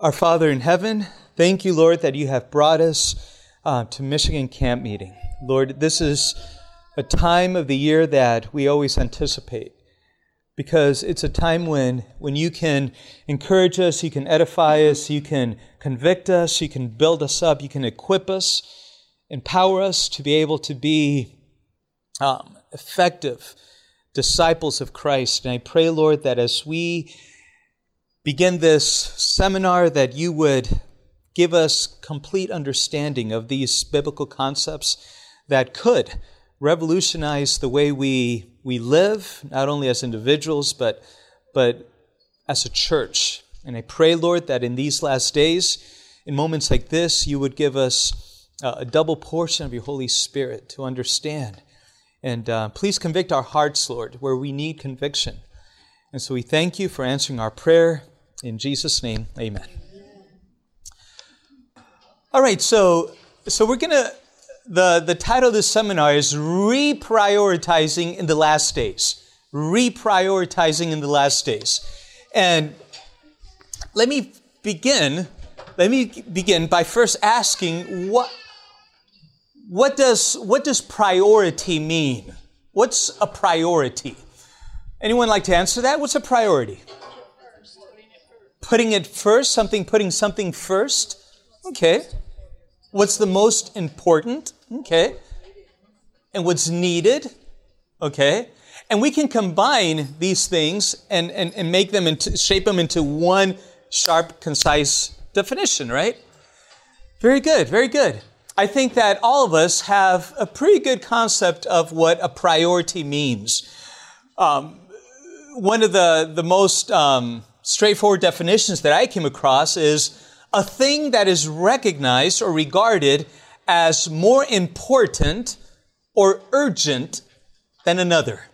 Our Father in heaven, thank you, Lord, that you have brought us uh, to Michigan Camp Meeting. Lord, this is a time of the year that we always anticipate because it's a time when, when you can encourage us, you can edify us, you can convict us, you can build us up, you can equip us, empower us to be able to be um, effective disciples of Christ. And I pray, Lord, that as we begin this seminar that you would give us complete understanding of these biblical concepts that could revolutionize the way we, we live, not only as individuals, but, but as a church. And I pray, Lord, that in these last days, in moments like this, you would give us a double portion of your Holy Spirit to understand. And uh, please convict our hearts, Lord, where we need conviction. And so we thank you for answering our prayer. In Jesus' name, amen. All right, so so we're gonna the the title of this seminar is reprioritizing in the last days. Reprioritizing in the last days, and let me begin. Let me begin by first asking what what does what does priority mean? What's a priority? Anyone like to answer that? What's a priority? Putting it first, something putting something first. Okay. What's the most important? Okay. And what's needed? Okay. And we can combine these things and, and, and make them into, shape them into one sharp, concise definition, right? Very good, very good. I think that all of us have a pretty good concept of what a priority means. Um, one of the, the most um, straightforward definitions that I came across is a thing that is recognized or regarded as more important or urgent than another.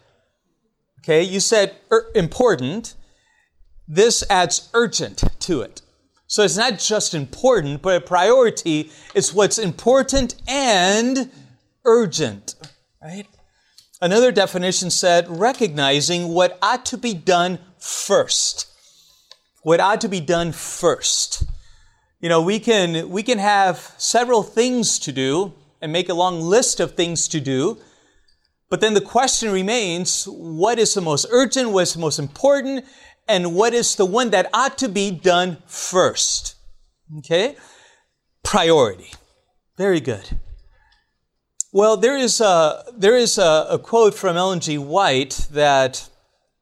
Okay, you said er- important. This adds urgent to it. So it's not just important, but a priority is what's important and urgent, right? Another definition said recognizing what ought to be done first what ought to be done first. You know, we can, we can have several things to do and make a long list of things to do, but then the question remains, what is the most urgent, what is the most important, and what is the one that ought to be done first? Okay? Priority. Very good. Well, there is a, there is a, a quote from Ellen G. White that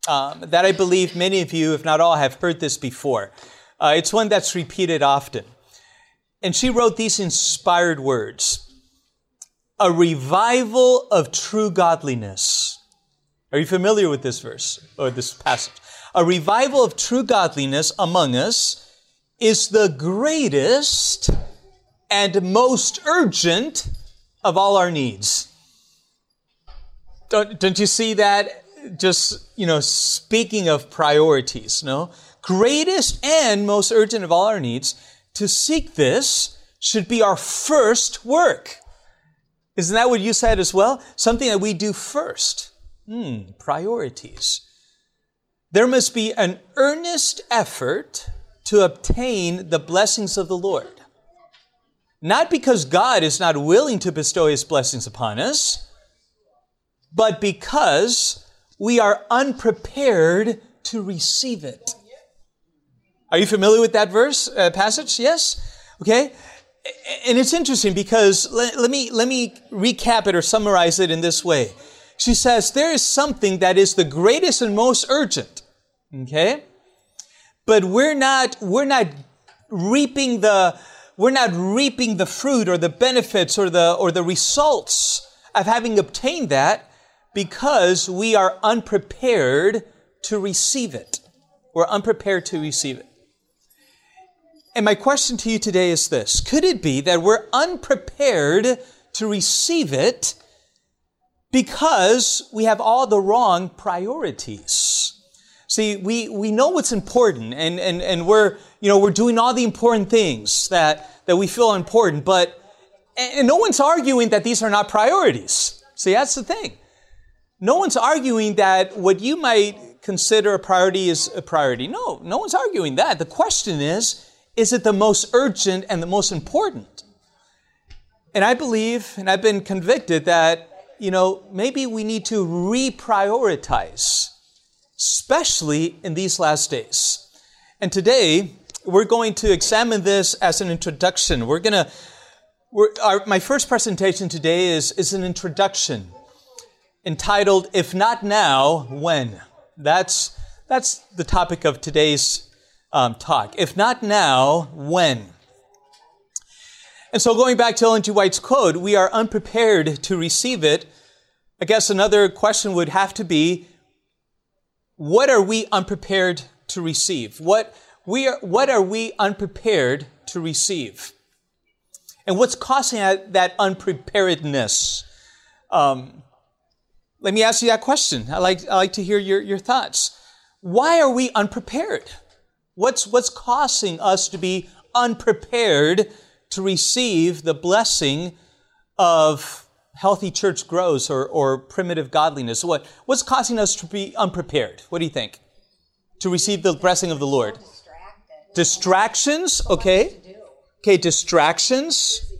um, that I believe many of you, if not all, have heard this before. Uh, it's one that's repeated often. And she wrote these inspired words A revival of true godliness. Are you familiar with this verse or this passage? A revival of true godliness among us is the greatest and most urgent of all our needs. Don't, don't you see that just, you know, speaking of priorities, no? Greatest and most urgent of all our needs, to seek this should be our first work. Isn't that what you said as well? Something that we do first. Hmm, priorities. There must be an earnest effort to obtain the blessings of the Lord. Not because God is not willing to bestow His blessings upon us, but because we are unprepared to receive it. Are you familiar with that verse, uh, passage? Yes? Okay? And it's interesting because let, let, me, let me recap it or summarize it in this way. She says, there is something that is the greatest and most urgent. Okay? But we're not, we're not reaping the, we're not reaping the fruit or the benefits or the, or the results of having obtained that because we are unprepared to receive it. We're unprepared to receive it. And my question to you today is this Could it be that we're unprepared to receive it because we have all the wrong priorities? See, we, we know what's important and, and, and we're, you know, we're doing all the important things that, that we feel are important, but and no one's arguing that these are not priorities. See, that's the thing. No one's arguing that what you might consider a priority is a priority. No, no one's arguing that. The question is, is it the most urgent and the most important? And I believe, and I've been convicted that, you know, maybe we need to reprioritize, especially in these last days. And today, we're going to examine this as an introduction. We're going to, my first presentation today is, is an introduction entitled, If Not Now, When? That's, that's the topic of today's um, talk. If not now, when? And so, going back to Ellen G. White's quote, we are unprepared to receive it. I guess another question would have to be what are we unprepared to receive? What, we are, what are we unprepared to receive? And what's causing that, unpreparedness? Um, let me ask you that question. I like, I like to hear your, your thoughts. Why are we unprepared? What's, what's causing us to be unprepared to receive the blessing of healthy church growth or, or primitive godliness? What, what's causing us to be unprepared? What do you think? To receive the blessing of the Lord? Distractions, okay. Okay, distractions.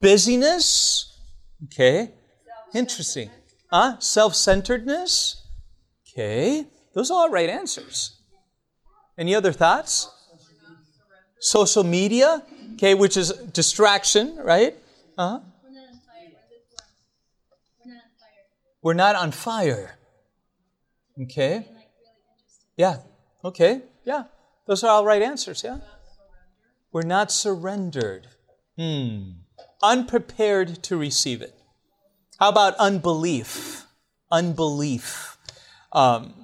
Busyness, okay. Interesting. Huh? Self centeredness, okay. Those are all right answers. Any other thoughts? Social media, okay, which is distraction, right? Uh-huh. We're not on fire. Okay. Yeah. Okay. Yeah. Those are all right answers, yeah? We're not surrendered. Hmm. Unprepared to receive it. How about unbelief? Unbelief. Um,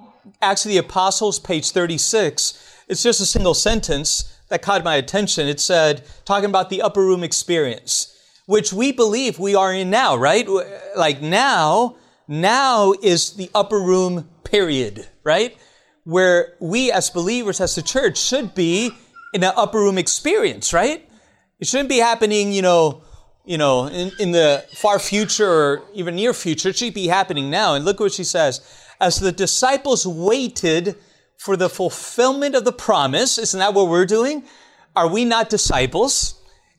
Acts of the Apostles, page 36, it's just a single sentence that caught my attention. It said, talking about the upper room experience, which we believe we are in now, right? Like now, now is the upper room period, right? Where we as believers, as the church, should be in an upper room experience, right? It shouldn't be happening, you know, you know, in, in the far future or even near future. It should be happening now. And look what she says as the disciples waited for the fulfillment of the promise, isn't that what we're doing? Are we not disciples?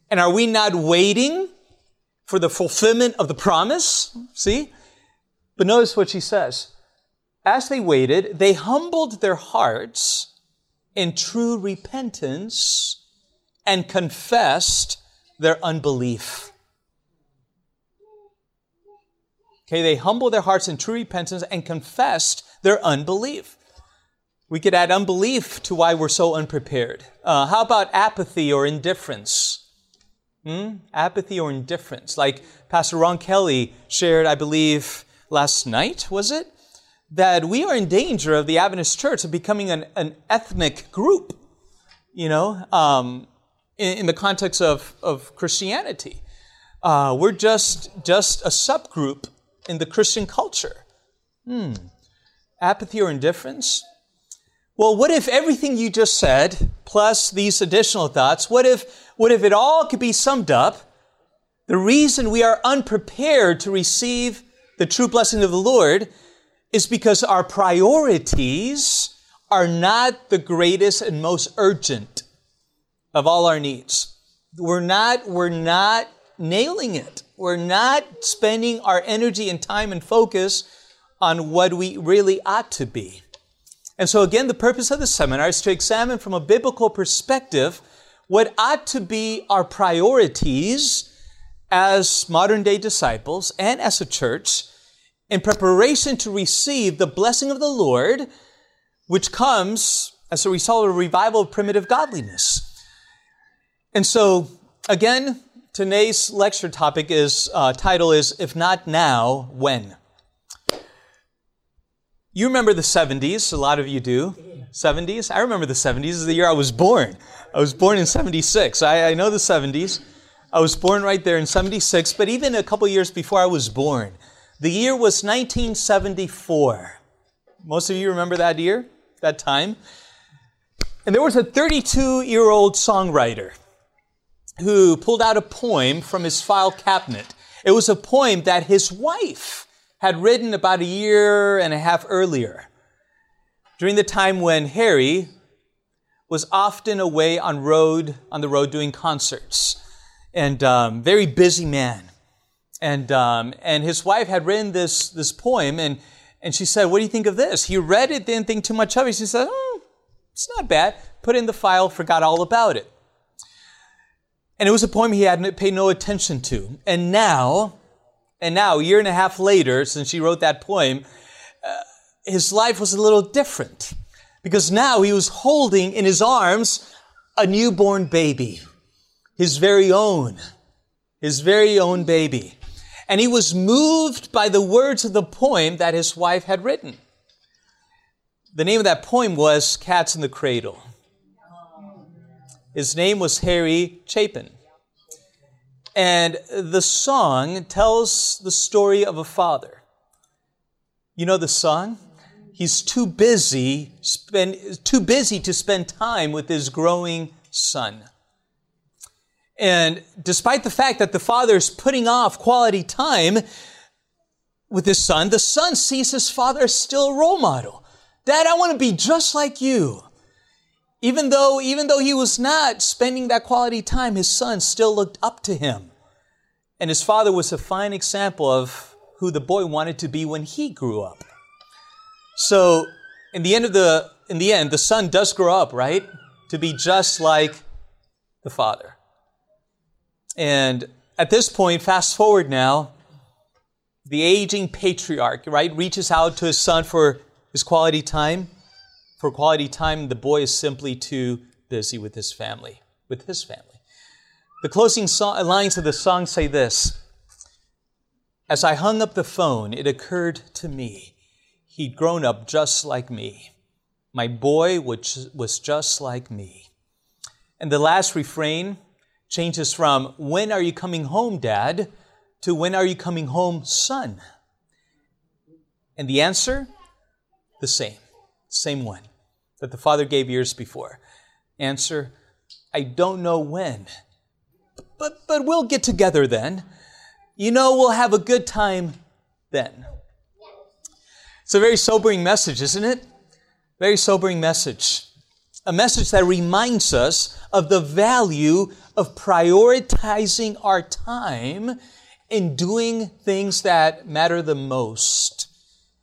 And are we not waiting for the fulfillment of the promise? See? But notice what she says. As they waited, they humbled their hearts in true repentance and confessed their unbelief. Okay, they humbled their hearts in true repentance and confessed their unbelief. We could add unbelief to why we're so unprepared. Uh, how about apathy or indifference? Hmm? Apathy or indifference. Like Pastor Ron Kelly shared, I believe, last night, was it? That we are in danger of the Adventist church of becoming an, an ethnic group, you know, um, in, in, the context of, of Christianity. Uh, we're just, just a subgroup in the Christian culture? Hmm. Apathy or indifference? Well, what if everything you just said, plus these additional thoughts, what if, what if it all could be summed up? The reason we are unprepared to receive the true blessing of the Lord is because our priorities are not the greatest and most urgent of all our needs. We're not, we're not nailing it. We're not spending our energy and time and focus on what we really ought to be. And so, again, the purpose of the seminar is to examine from a biblical perspective what ought to be our priorities as modern day disciples and as a church in preparation to receive the blessing of the Lord, which comes as a result of a revival of primitive godliness. And so, again, Today's lecture topic is uh, title is If Not Now, When? You remember the 70s, a lot of you do. 70s? I remember the 70s. Is the year I was born. I was born in 76. I, I know the 70s. I was born right there in 76, but even a couple years before I was born, the year was 1974. Most of you remember that year, that time? And there was a 32 year old songwriter who pulled out a poem from his file cabinet. It was a poem that his wife had written about a year and a half earlier, during the time when Harry was often away on road on the road doing concerts, and um, very busy man. And um, and his wife had written this this poem, and and she said, "What do you think of this?" He read it, didn't think too much of it. She said, mm, "It's not bad." Put in the file, forgot all about it. And it was a poem he had paid no attention to. And now, and now, a year and a half later, since she wrote that poem, uh, his life was a little different because now he was holding in his arms a newborn baby, his very own, his very own baby. And he was moved by the words of the poem that his wife had written. The name of that poem was Cats in the Cradle. His name was Harry Chapin. And the song tells the story of a father. You know the song? He's too busy, spend, too busy to spend time with his growing son. And despite the fact that the father is putting off quality time with his son, the son sees his father as still a role model. Dad, I want to be just like you. Even though, even though he was not spending that quality time, his son still looked up to him. And his father was a fine example of who the boy wanted to be when he grew up. So, in the end of the in the end, the son does grow up, right? To be just like the father. And at this point, fast forward now, the aging patriarch, right, reaches out to his son for his quality time for quality time, the boy is simply too busy with his family, with his family. The closing lines of the song say this As I hung up the phone, it occurred to me he'd grown up just like me. My boy was just like me. And the last refrain changes from, When are you coming home, Dad? to When are you coming home, son? And the answer? The same. Same one that the Father gave years before? Answer, I don't know when. But, but we'll get together then. You know, we'll have a good time then. It's a very sobering message, isn't it? Very sobering message. A message that reminds us of the value of prioritizing our time in doing things that matter the most.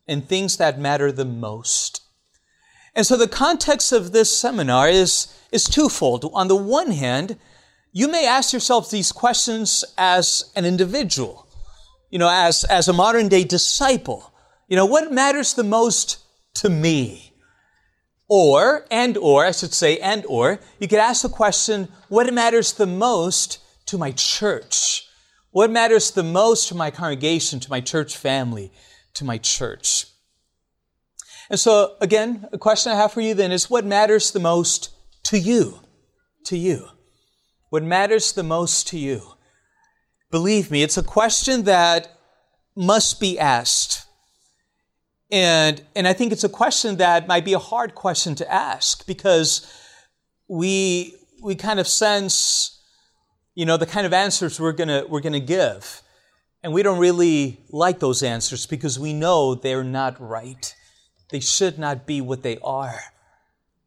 And things that matter the most. And so the context of this seminar is, is twofold. On the one hand, you may ask yourself these questions as an individual, you know, as, as a modern day disciple. You know, what matters the most to me? Or, and or, I should say, and or, you could ask the question, what matters the most to my church? What matters the most to my congregation, to my church family, to my church? And so, again, a question I have for you then is what matters the most to you? To you. What matters the most to you? Believe me, it's a question that must be asked. And, and I think it's a question that might be a hard question to ask because we, we kind of sense, you know, the kind of answers we're gonna, we're gonna give. And we don't really like those answers because we know they're not right. They should not be what they are.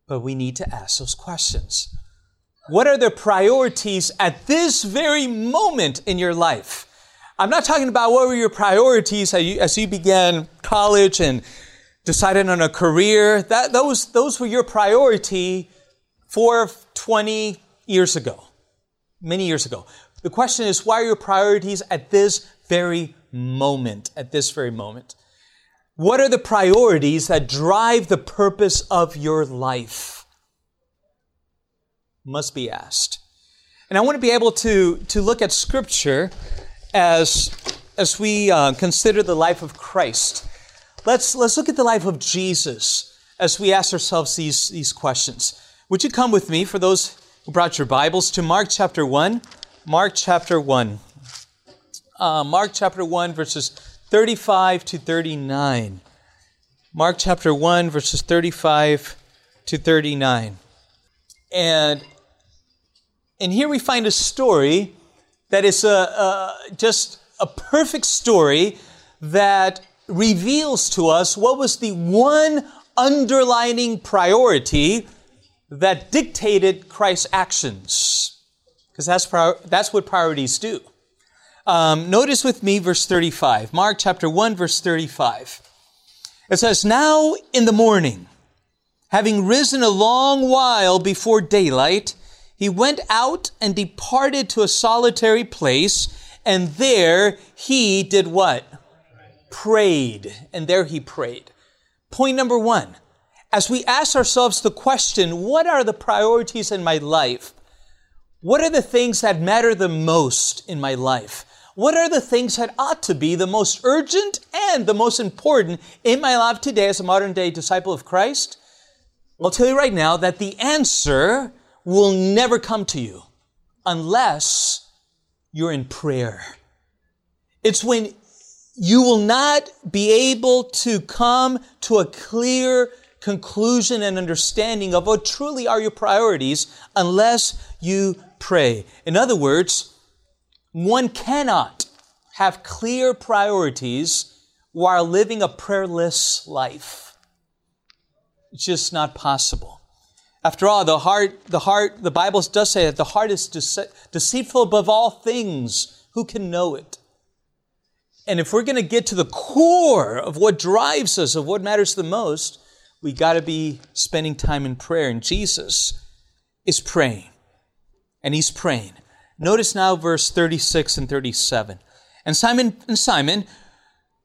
But we need to ask those questions. What are the priorities at this very moment in your life? I'm not talking about what were your priorities as you, as you began college and decided on a career. That, those, those were your priority for 20 years ago, many years ago. The question is, why are your priorities at this very moment, at this very moment? What are the priorities that drive the purpose of your life? Must be asked. And I want to be able to, to look at Scripture as, as we uh, consider the life of Christ. Let's, let's look at the life of Jesus as we ask ourselves these, these questions. Would you come with me, for those who brought your Bibles, to Mark chapter 1? Mark chapter 1. Uh, Mark chapter 1, verses 35 to 39. Mark chapter 1, verses 35 to 39. And, and here we find a story that is a, a, just a perfect story that reveals to us what was the one underlining priority that dictated Christ's actions. Because that's, prior, that's what priorities do. Um, notice with me verse 35. Mark chapter 1, verse 35. It says, Now in the morning, having risen a long while before daylight, he went out and departed to a solitary place, and there he did what? Prayed. And there he prayed. Point number one. As we ask ourselves the question, what are the priorities in my life? What are the things that matter the most in my life? What are the things that ought to be the most urgent and the most important in my life today as a modern day disciple of Christ? I'll tell you right now that the answer will never come to you unless you're in prayer. It's when you will not be able to come to a clear conclusion and understanding of what truly are your priorities unless you pray. In other words, one cannot have clear priorities while living a prayerless life. It's just not possible. After all, the heart, the heart, the Bible does say that the heart is dece- deceitful above all things. Who can know it? And if we're going to get to the core of what drives us, of what matters the most, we got to be spending time in prayer. And Jesus is praying. And he's praying. Notice now verse 36 and 37. And Simon and Simon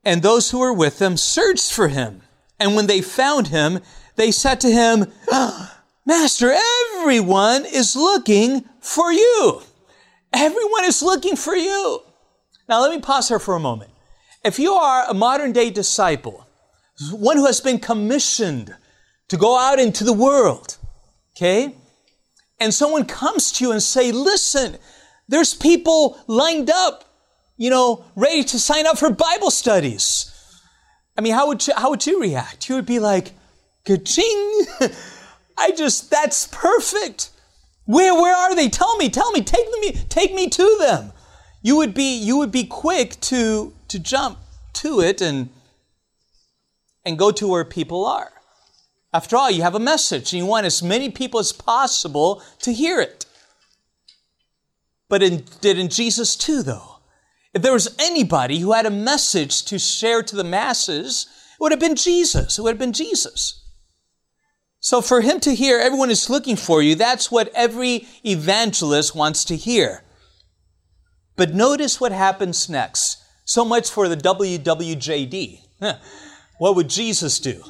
and those who were with them searched for him. And when they found him, they said to him, ah, Master, everyone is looking for you. Everyone is looking for you. Now, let me pause here for a moment. If you are a modern day disciple, one who has been commissioned to go out into the world, okay, and someone comes to you and say, listen, there's people lined up, you know, ready to sign up for Bible studies. I mean, how would you, how would you react? You would be like, ka-ching. I just, that's perfect. Where, where are they? Tell me, tell me, take me, take me to them. You would be, you would be quick to, to jump to it and, and go to where people are. After all, you have a message and you want as many people as possible to hear it. But did in Jesus too, though? If there was anybody who had a message to share to the masses, it would have been Jesus. It would have been Jesus. So for him to hear, everyone is looking for you, that's what every evangelist wants to hear. But notice what happens next. So much for the WWJD. What would Jesus do?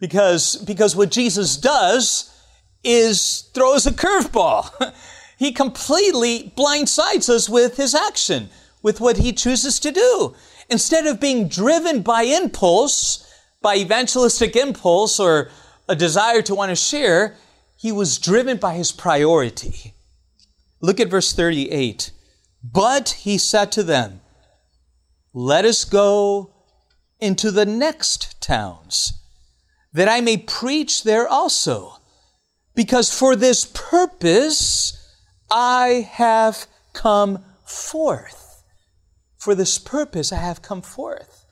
Because, because what Jesus does is throws a curveball. he completely blindsides us with his action, with what he chooses to do. Instead of being driven by impulse, by evangelistic impulse or a desire to want to share, he was driven by his priority. Look at verse 38. But he said to them, Let us go into the next towns, that I may preach there also, because for this purpose I have come forth. For this purpose I have come forth.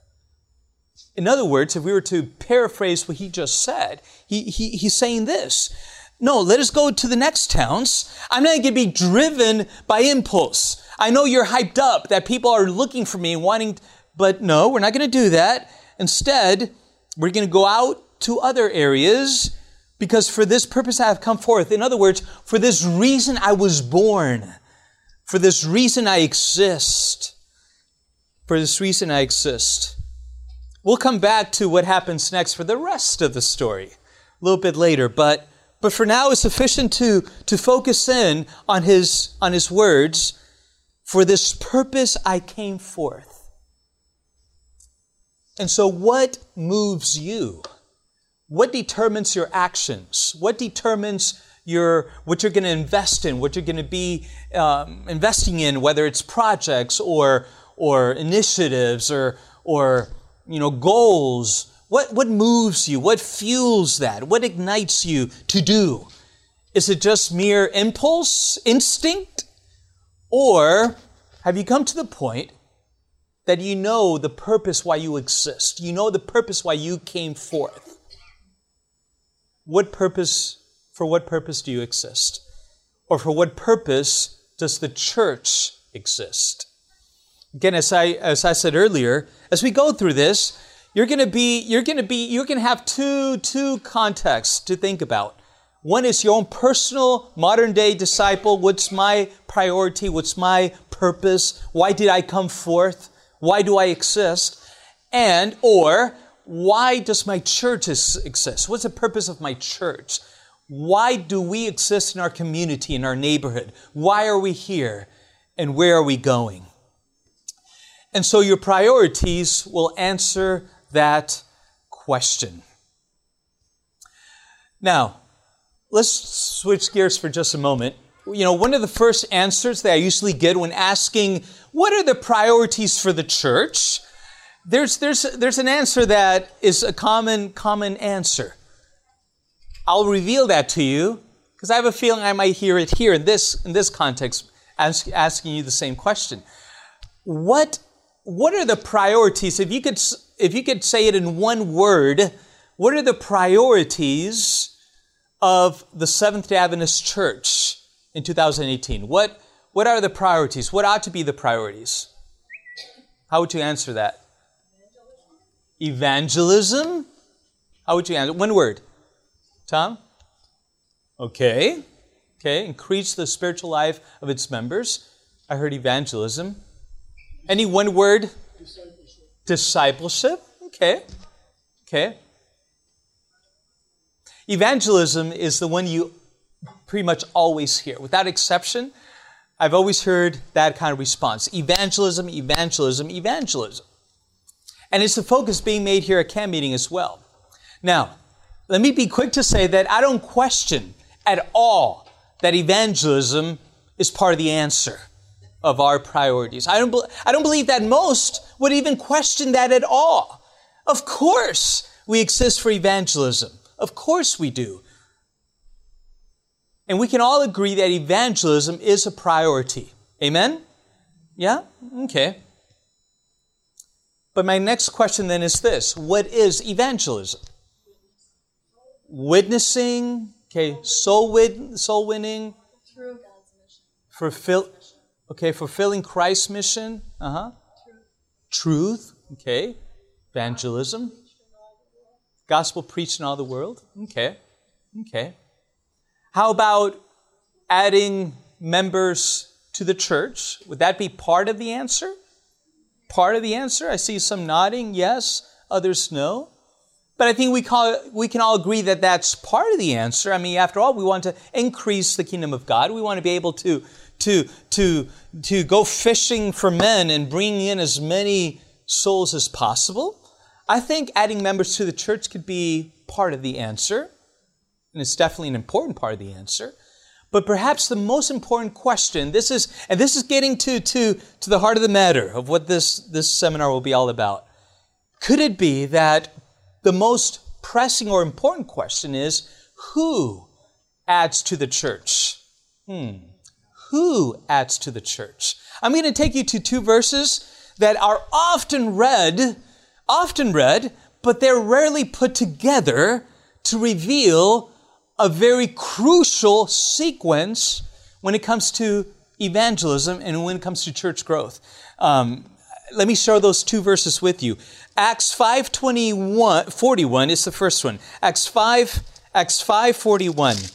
In other words, if we were to paraphrase what he just said, he, he, he's saying this. No, let us go to the next towns. I'm not going to be driven by impulse. I know you're hyped up that people are looking for me and wanting, but no, we're not going to do that. Instead, we're going to go out to other areas because for this purpose I have come forth. In other words, for this reason I was born. For this reason I exist. For this reason I exist. We'll come back to what happens next for the rest of the story a little bit later, but, but for now it's sufficient to, to focus in on his, on his words. For this purpose I came forth. And so, what moves you? What determines your actions? What determines your what you're going to invest in? What you're going to be um, investing in? Whether it's projects or or initiatives or or you know, goals? What, what moves you? What fuels that? What ignites you to do? Is it just mere impulse, instinct? Or have you come to the point that you know the purpose why you exist? You know the purpose why you came forth? What purpose for what purpose do you exist? Or for what purpose does the church exist? Again, as I, as I said earlier, as we go through this, you're going to be, you're going to be, you're going to have two, two contexts to think about. One is your own personal modern day disciple. What's my priority? What's my purpose? Why did I come forth? Why do I exist? And, or, why does my church exist? What's the purpose of my church? Why do we exist in our community, in our neighborhood? Why are we here? And where are we going? And so your priorities will answer that question. Now, let's switch gears for just a moment. You know, one of the first answers that I usually get when asking, what are the priorities for the church? There's, there's, there's an answer that is a common, common answer. I'll reveal that to you because I have a feeling I might hear it here in this, in this context, ask, asking you the same question. What, what are the priorities? If you, could, if you could say it in one word, what are the priorities of the Seventh day Adventist Church in 2018? What, what are the priorities? What ought to be the priorities? How would you answer that? Evangelism? How would you answer? One word. Tom? Okay. Okay. Increase the spiritual life of its members. I heard evangelism. Any one word? Discipleship. Discipleship. Okay. Okay. Evangelism is the one you pretty much always hear. Without exception, I've always heard that kind of response. Evangelism, evangelism, evangelism. And it's the focus being made here at camp meeting as well. Now, let me be quick to say that I don't question at all that evangelism is part of the answer of our priorities. I don't, be- I don't believe that most would even question that at all. Of course, we exist for evangelism. Of course, we do. And we can all agree that evangelism is a priority. Amen? Yeah? Okay. But my next question then is this What is evangelism? witnessing, okay, soul, win, soul winning, fulfill, okay, fulfilling Christ's mission, uh huh, truth, okay, evangelism, gospel preached in all the world, okay, okay. How about adding members to the church? Would that be part of the answer? Part of the answer? I see some nodding, yes, others no. But I think we, call, we can all agree that that's part of the answer. I mean, after all, we want to increase the kingdom of God. We want to be able to, to, to, to go fishing for men and bring in as many souls as possible. I think adding members to the church could be part of the answer, and it's definitely an important part of the answer. But perhaps the most important question, this is, and this is getting to, to, to the heart of the matter of what this, this seminar will be all about. Could it be that the most pressing or important question is who adds to the church? Hmm. Who adds to the church? I'm going to take you to two verses that are often read, often read, but they're rarely put together to reveal a very crucial sequence when it comes to evangelism and when it comes to church growth. Um, let me share those two verses with you. Acts 5:21 41 is the first one. Acts 5 Acts 5:41.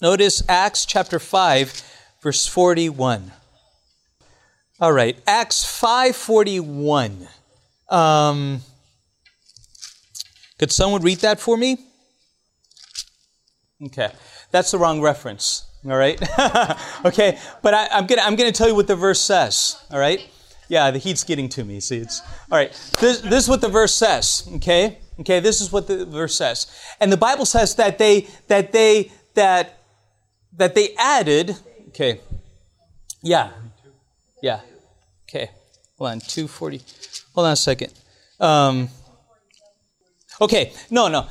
Notice Acts chapter 5 verse 41. All right, Acts 5:41. Um, could someone read that for me? Okay, that's the wrong reference. All right, okay, but I, I'm gonna I'm gonna tell you what the verse says. All right, yeah, the heat's getting to me. See, it's all right. This, this is what the verse says. Okay, okay. This is what the verse says, and the Bible says that they that they that that they added. Okay, yeah, yeah. Okay, hold on. Two forty. Hold on a second. Um, okay, no, no.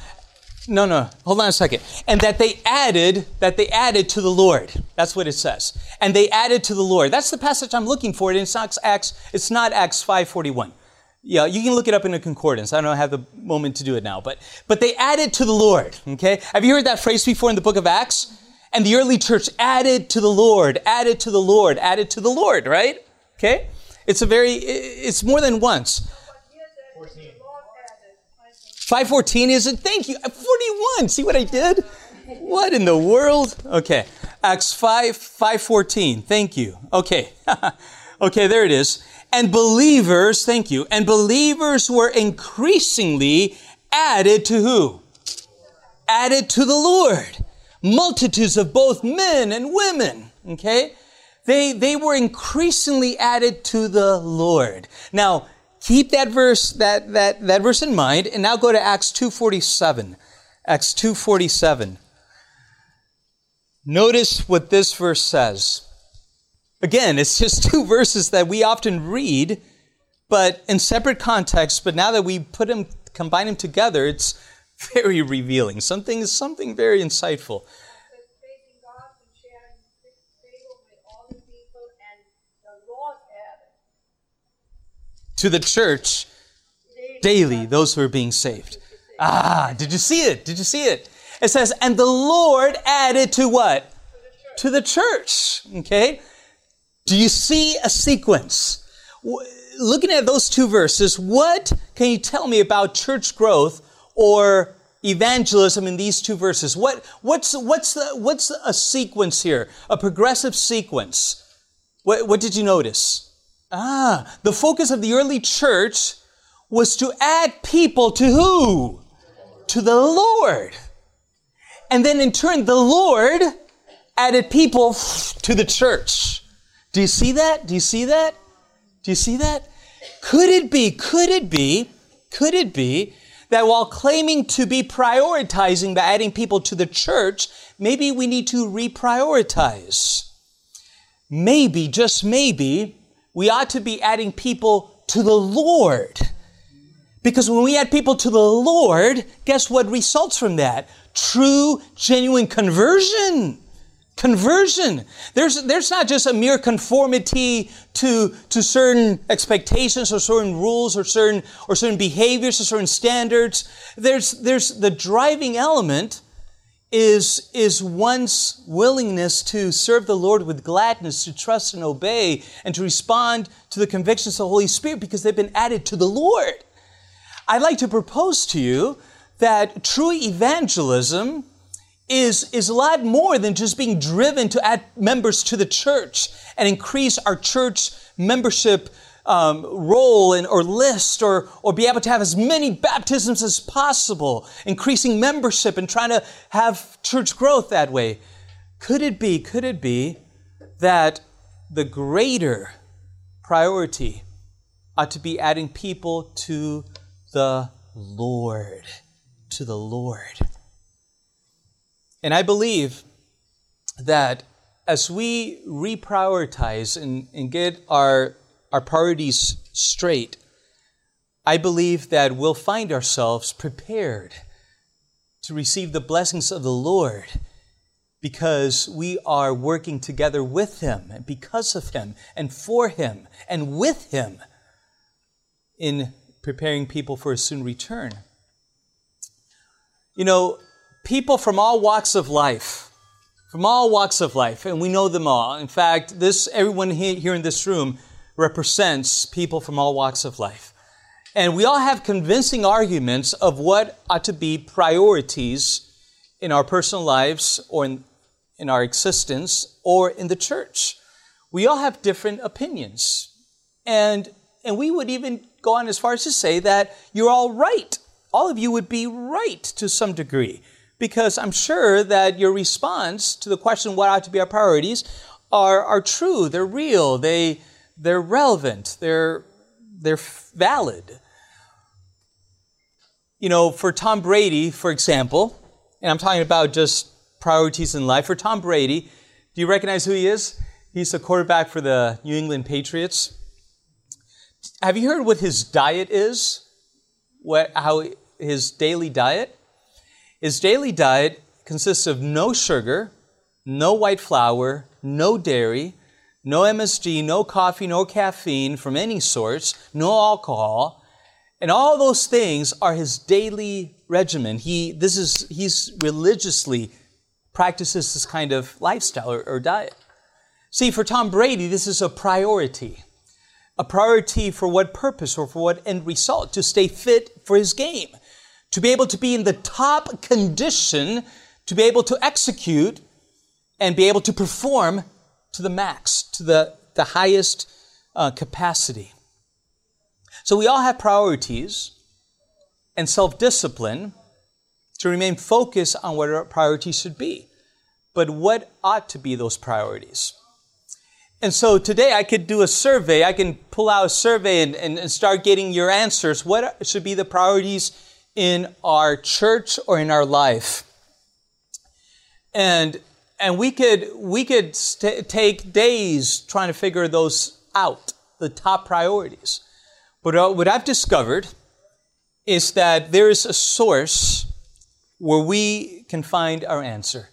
No, no. Hold on a second. And that they added, that they added to the Lord. That's what it says. And they added to the Lord. That's the passage I'm looking for. It's not Acts, it's not Acts 541. Yeah, you can look it up in a concordance. I don't have the moment to do it now, but but they added to the Lord. Okay, have you heard that phrase before in the book of Acts? And the early church added to the Lord, added to the Lord, added to the Lord. Right? Okay, it's a very, it's more than once. 514 is it? Thank you. 41. See what I did? What in the world? Okay. Acts 5, 514. Thank you. Okay. okay, there it is. And believers, thank you. And believers were increasingly added to who? Added to the Lord. Multitudes of both men and women. Okay? They, they were increasingly added to the Lord. Now, keep that verse, that, that, that verse in mind, and now go to Acts 2.47. Acts 2.47. Notice what this verse says. Again, it's just two verses that we often read, but in separate contexts, but now that we put them, combine them together, it's very revealing. Something, is something very insightful. To the church daily those who are being saved. Ah, did you see it? Did you see it? It says, and the Lord added to what? To the church. Okay? Do you see a sequence? Looking at those two verses, what can you tell me about church growth or evangelism in these two verses? What, what's, what's, the, what's a sequence here? A progressive sequence. What, what did you notice? Ah, the focus of the early church was to add people to who? To the Lord. And then in turn, the Lord added people to the church. Do you see that? Do you see that? Do you see that? Could it be, could it be, could it be that while claiming to be prioritizing by adding people to the church, maybe we need to reprioritize? Maybe, just maybe, we ought to be adding people to the Lord. Because when we add people to the Lord, guess what results from that? True, genuine conversion. Conversion. There's, there's not just a mere conformity to, to certain expectations or certain rules or certain, or certain behaviors or certain standards. There's, there's the driving element is, is one's willingness to serve the Lord with gladness, to trust and obey, and to respond to the convictions of the Holy Spirit because they've been added to the Lord. I'd like to propose to you that true evangelism is, is a lot more than just being driven to add members to the church and increase our church membership um, role in, or list or, or be able to have as many baptisms as possible, increasing membership and trying to have church growth that way. Could it be, could it be that the greater priority ought to be adding people to the Lord? To the Lord. And I believe that as we reprioritize and, and get our our priorities straight, I believe that we'll find ourselves prepared to receive the blessings of the Lord because we are working together with Him and because of Him and for Him and with Him in preparing people for a soon return. You know, people from all walks of life, from all walks of life, and we know them all. In fact, this everyone here in this room represents people from all walks of life. And we all have convincing arguments of what ought to be priorities in our personal lives or in, in our existence or in the church. We all have different opinions. And, and we would even go on as far as to say that you're all right. All of you would be right to some degree. Because I'm sure that your response to the question, what ought to be our priorities, are, are true, they're real, they, they're relevant, they're, they're valid. You know, for Tom Brady, for example, and I'm talking about just priorities in life, for Tom Brady, do you recognize who he is? He's the quarterback for the New England Patriots. Have you heard what his diet is? What, how his daily diet? His daily diet consists of no sugar, no white flour, no dairy, no MSG, no coffee, no caffeine from any source, no alcohol, And all those things are his daily regimen. He, this is, he's religiously practices this kind of lifestyle or, or diet. See, for Tom Brady, this is a priority. A priority for what purpose or for what end result? To stay fit for his game. To be able to be in the top condition, to be able to execute and be able to perform to the max, to the, the highest uh, capacity. So we all have priorities and self discipline to remain focused on what our priorities should be. But what ought to be those priorities? And so today I could do a survey. I can pull out a survey and, and, and start getting your answers. What should be the priorities in our church or in our life? And and we could we could st- take days trying to figure those out, the top priorities. But uh, what I've discovered is that there is a source where we can find our answer,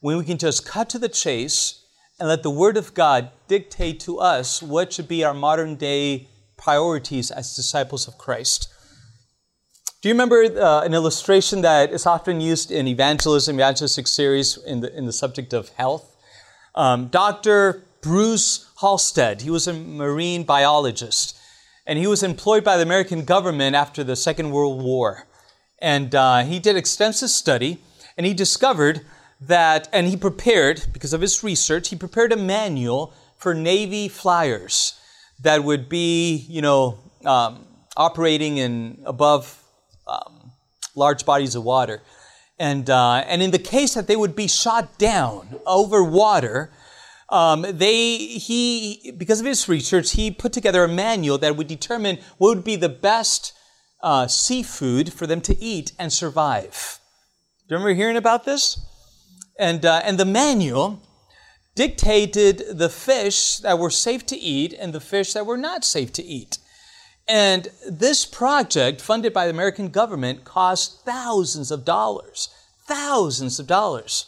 when we can just cut to the chase and let the Word of God dictate to us what should be our modern day priorities as disciples of Christ. Do you remember uh, an illustration that is often used in evangelism, evangelistic series in the, in the subject of health? Um, Dr. Bruce Halstead, he was a marine biologist, and he was employed by the American government after the Second World War. And uh, he did extensive study, and he discovered that, and he prepared, because of his research, he prepared a manual for Navy flyers that would be, you know, um, operating in above large bodies of water. And, uh, and in the case that they would be shot down over water, um, they, he, because of his research, he put together a manual that would determine what would be the best uh, seafood for them to eat and survive. Do you remember hearing about this? And, uh, and the manual dictated the fish that were safe to eat and the fish that were not safe to eat. And this project, funded by the American government, cost thousands of dollars. Thousands of dollars.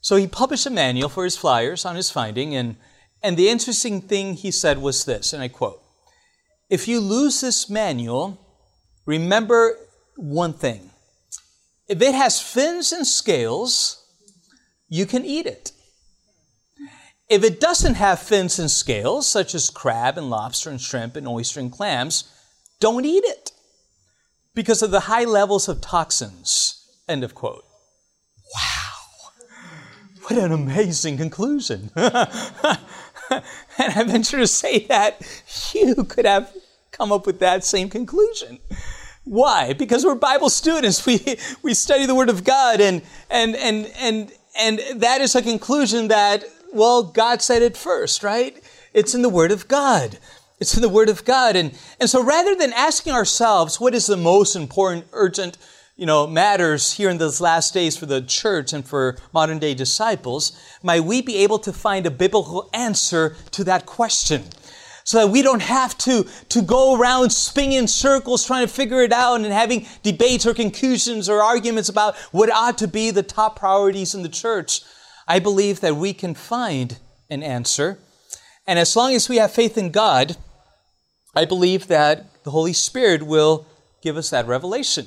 So he published a manual for his flyers on his finding, and, and the interesting thing he said was this, and I quote If you lose this manual, remember one thing. If it has fins and scales, you can eat it. If it doesn't have fins and scales, such as crab and lobster and shrimp and oyster and clams, don't eat it because of the high levels of toxins. End of quote. Wow. What an amazing conclusion. and I venture to say that you could have come up with that same conclusion. Why? Because we're Bible students. We, we study the Word of God, and, and, and, and, and that is a conclusion that well, God said it first, right? It's in the Word of God. It's in the Word of God. And, and so rather than asking ourselves what is the most important, urgent, you know, matters here in those last days for the church and for modern day disciples, might we be able to find a biblical answer to that question? So that we don't have to, to go around spinning in circles trying to figure it out and having debates or conclusions or arguments about what ought to be the top priorities in the church. I believe that we can find an answer. And as long as we have faith in God, I believe that the Holy Spirit will give us that revelation.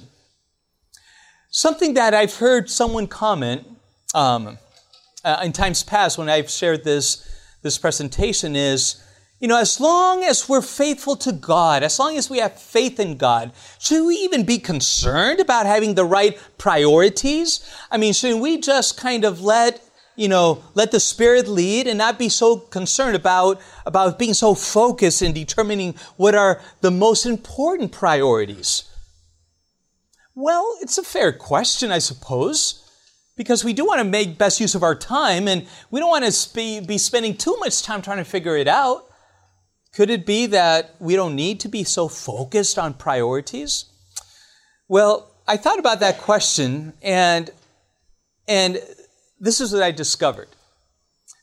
Something that I've heard someone comment um, uh, in times past when I've shared this, this presentation is, you know, as long as we're faithful to God, as long as we have faith in God, should we even be concerned about having the right priorities? I mean, should we just kind of let you know, let the Spirit lead and not be so concerned about, about being so focused in determining what are the most important priorities? Well, it's a fair question, I suppose, because we do want to make best use of our time and we don't want to be, be spending too much time trying to figure it out. Could it be that we don't need to be so focused on priorities? Well, I thought about that question and, and this is what I discovered.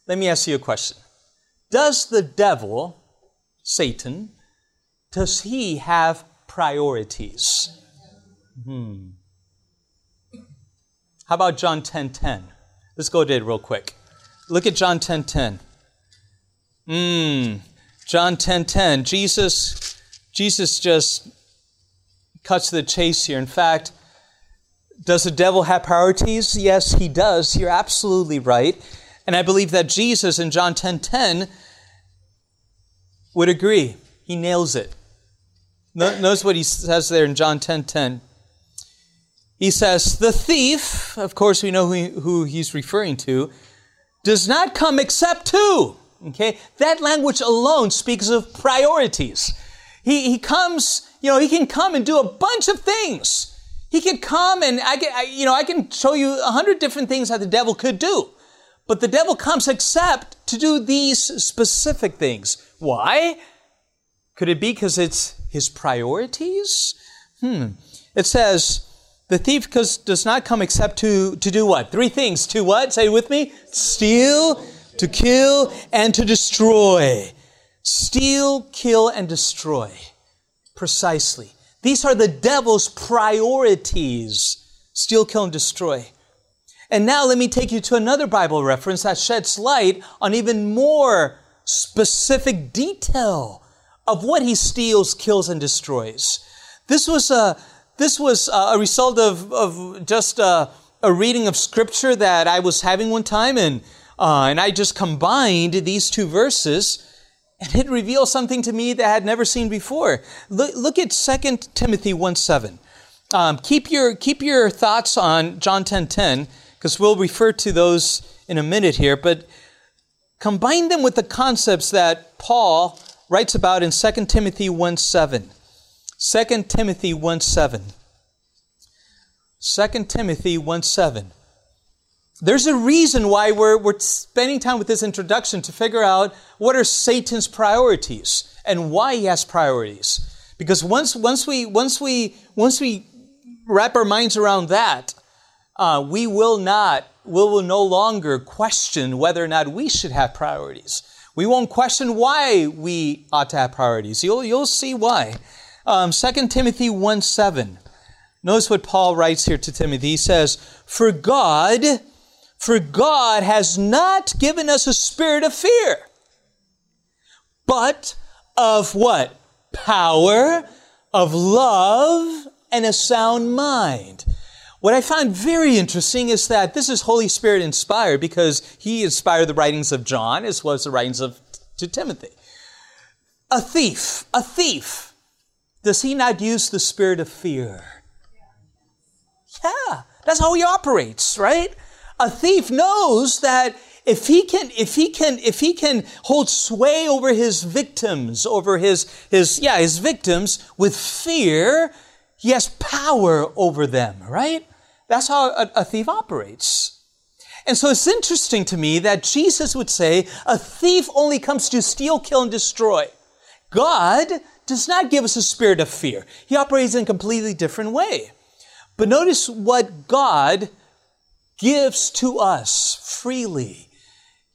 Let me ask you a question. Does the devil, Satan, does he have priorities? Hmm. How about John 10:10? 10, 10? Let's go to it real quick. Look at John 10:10. 10, 10. Hmm. John 10:10. 10, 10. Jesus Jesus just cuts to the chase here. In fact, does the devil have priorities? Yes, he does. You're absolutely right. And I believe that Jesus in John 10 10 would agree. He nails it. Notice what he says there in John 10 10. He says, The thief, of course, we know who, who he's referring to, does not come except to. Okay? That language alone speaks of priorities. He, he comes, you know, he can come and do a bunch of things. He could come and I can, I, you know, I can show you a hundred different things that the devil could do. But the devil comes except to do these specific things. Why? Could it be because it's his priorities? Hmm. It says, the thief does not come except to, to do what? Three things. To what? Say with me. Steal, to kill, and to destroy. Steal, kill, and destroy. Precisely. These are the devil's priorities. Steal, kill, and destroy. And now let me take you to another Bible reference that sheds light on even more specific detail of what he steals, kills, and destroys. This was a, this was a result of, of just a, a reading of scripture that I was having one time, and, uh, and I just combined these two verses and it reveals something to me that I had never seen before. Look, look at 2 Timothy 1 7. Um, keep, your, keep your thoughts on John 10 10, because we'll refer to those in a minute here, but combine them with the concepts that Paul writes about in 2 Timothy 1 7. 2 Timothy 1 7. 2 Timothy 1 7. There's a reason why we're, we're spending time with this introduction to figure out what are Satan's priorities and why he has priorities. Because once, once, we, once, we, once we wrap our minds around that, uh, we will not, we will no longer question whether or not we should have priorities. We won't question why we ought to have priorities. You'll, you'll see why. Um, 2 Timothy 1 7. Notice what Paul writes here to Timothy. He says, For God for God has not given us a spirit of fear, but of what? Power, of love, and a sound mind. What I find very interesting is that this is Holy Spirit inspired because he inspired the writings of John as well as the writings of to Timothy. A thief, a thief, does he not use the spirit of fear? Yeah, that's how he operates, right? A thief knows that if he can if he can if he can hold sway over his victims over his his yeah his victims with fear he has power over them right? That's how a, a thief operates. And so it's interesting to me that jesus would say a thief only comes to steal kill and destroy. God does not give us a spirit of fear. He operates in a completely different way. But notice what god gives to us freely,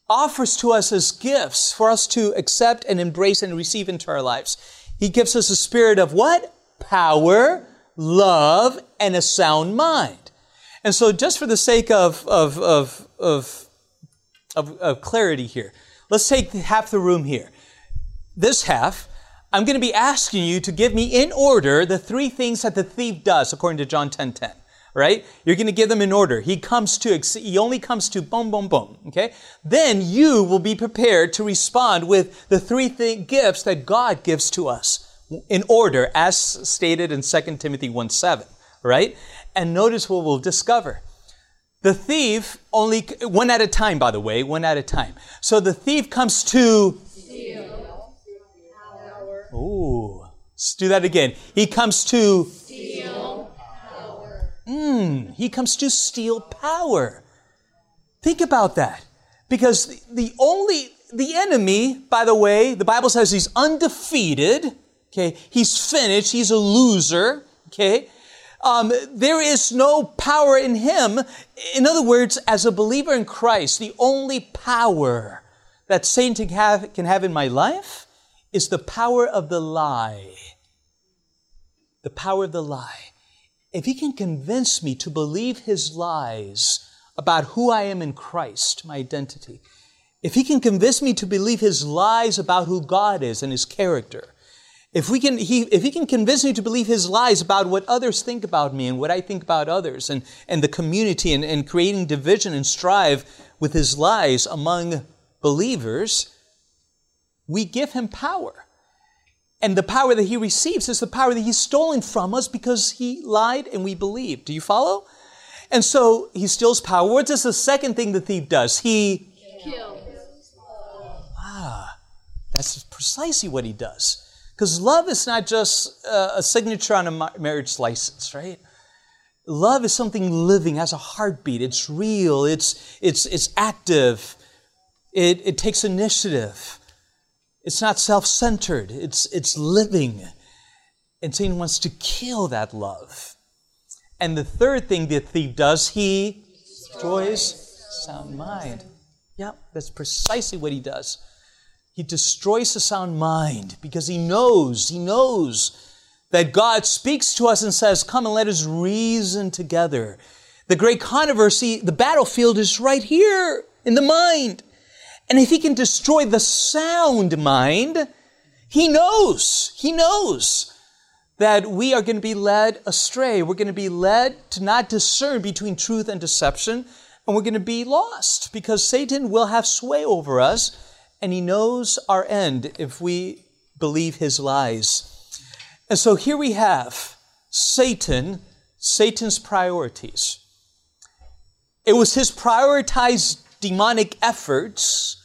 offers to us as gifts for us to accept and embrace and receive into our lives. He gives us a spirit of what? Power, love, and a sound mind. And so, just for the sake of, of, of, of, of, clarity here, let's take half the room here. This half, I'm going to be asking you to give me in order the three things that the thief does according to John 10 10 right? You're going to give them in order. He comes to, he only comes to boom, boom, boom, okay? Then you will be prepared to respond with the three th- gifts that God gives to us in order, as stated in 2 Timothy 1 7, right? And notice what we'll discover. The thief only, one at a time, by the way, one at a time. So the thief comes to steal. Ooh. Let's do that again. He comes to Mm, he comes to steal power. Think about that. Because the only, the enemy, by the way, the Bible says he's undefeated. Okay. He's finished. He's a loser. Okay. Um, there is no power in him. In other words, as a believer in Christ, the only power that Satan have, can have in my life is the power of the lie. The power of the lie if he can convince me to believe his lies about who I am in Christ, my identity, if he can convince me to believe his lies about who God is and his character, If we can, he, if he can convince me to believe his lies about what others think about me and what I think about others and, and the community and, and creating division and strive with his lies among believers, we give him power. And the power that he receives is the power that he's stolen from us because he lied and we believed. Do you follow? And so he steals power. What is the second thing the thief does? He kills. Ah, that's precisely what he does. Because love is not just a signature on a marriage license, right? Love is something living, has a heartbeat. It's real. It's it's it's active. It it takes initiative. It's not self-centered. It's it's living. And Satan wants to kill that love. And the third thing the thief does, he destroys sound mind. Yep, that's precisely what he does. He destroys the sound mind because he knows, he knows that God speaks to us and says, Come and let us reason together. The great controversy, the battlefield is right here in the mind. And if he can destroy the sound mind, he knows, he knows that we are going to be led astray. We're going to be led to not discern between truth and deception, and we're going to be lost because Satan will have sway over us and he knows our end if we believe his lies. And so here we have Satan, Satan's priorities. It was his prioritized demonic efforts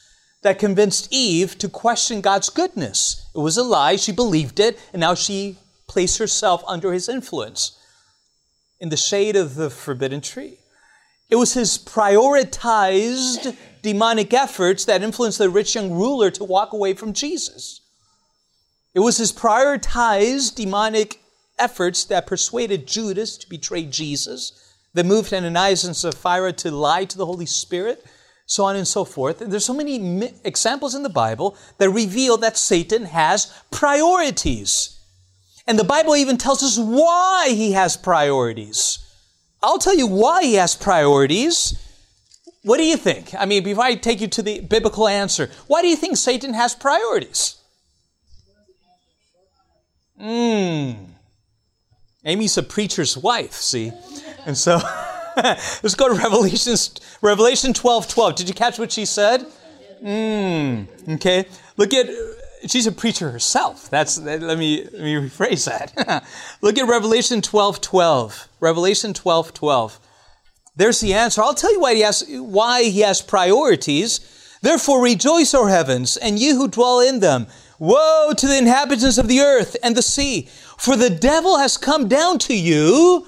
that convinced Eve to question God's goodness. It was a lie, she believed it, and now she placed herself under his influence in the shade of the forbidden tree. It was his prioritized demonic efforts that influenced the rich young ruler to walk away from Jesus. It was his prioritized demonic efforts that persuaded Judas to betray Jesus, that moved Ananias and Sapphira to lie to the Holy Spirit, so on and so forth. There's so many examples in the Bible that reveal that Satan has priorities. And the Bible even tells us why he has priorities. I'll tell you why he has priorities. What do you think? I mean, before I take you to the biblical answer, why do you think Satan has priorities? Hmm. Amy's a preacher's wife, see? And so let's go to Revelation, Revelation 12 12. Did you catch what she said? Hmm. Okay. Look at she's a preacher herself. That's let me let me rephrase that. Look at Revelation 12, 12. Revelation 12, 12. There's the answer. I'll tell you why he has why he has priorities. Therefore rejoice, O heavens, and you who dwell in them. Woe to the inhabitants of the earth and the sea, for the devil has come down to you.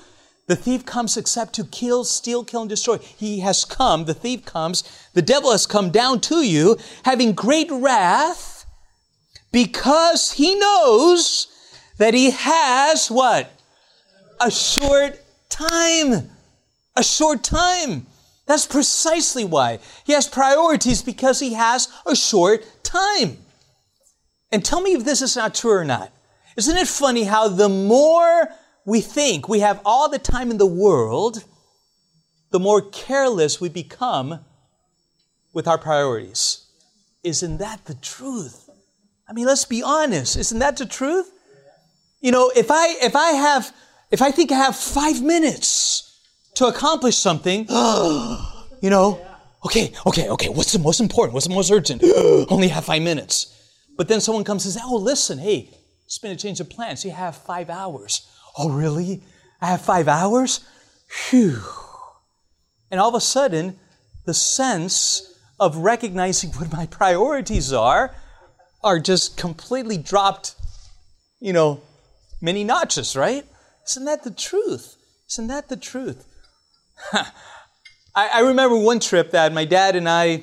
The thief comes except to kill, steal, kill, and destroy. He has come, the thief comes, the devil has come down to you, having great wrath because he knows that he has what? A short time. A short time. That's precisely why. He has priorities because he has a short time. And tell me if this is not true or not. Isn't it funny how the more we think we have all the time in the world, the more careless we become with our priorities? Isn't that the truth? I mean, let's be honest. Isn't that the truth? You know, if I if I have if I think I have five minutes to accomplish something, you know, okay, okay, okay, what's the most important? What's the most urgent? Only have five minutes. But then someone comes and says, Oh, listen, hey, it's been a change of plans. You have five hours. Oh, really? I have five hours? Phew. And all of a sudden, the sense of recognizing what my priorities are are just completely dropped, you know, many notches, right? Isn't that the truth? Isn't that the truth? I, I, remember one trip that my dad and I,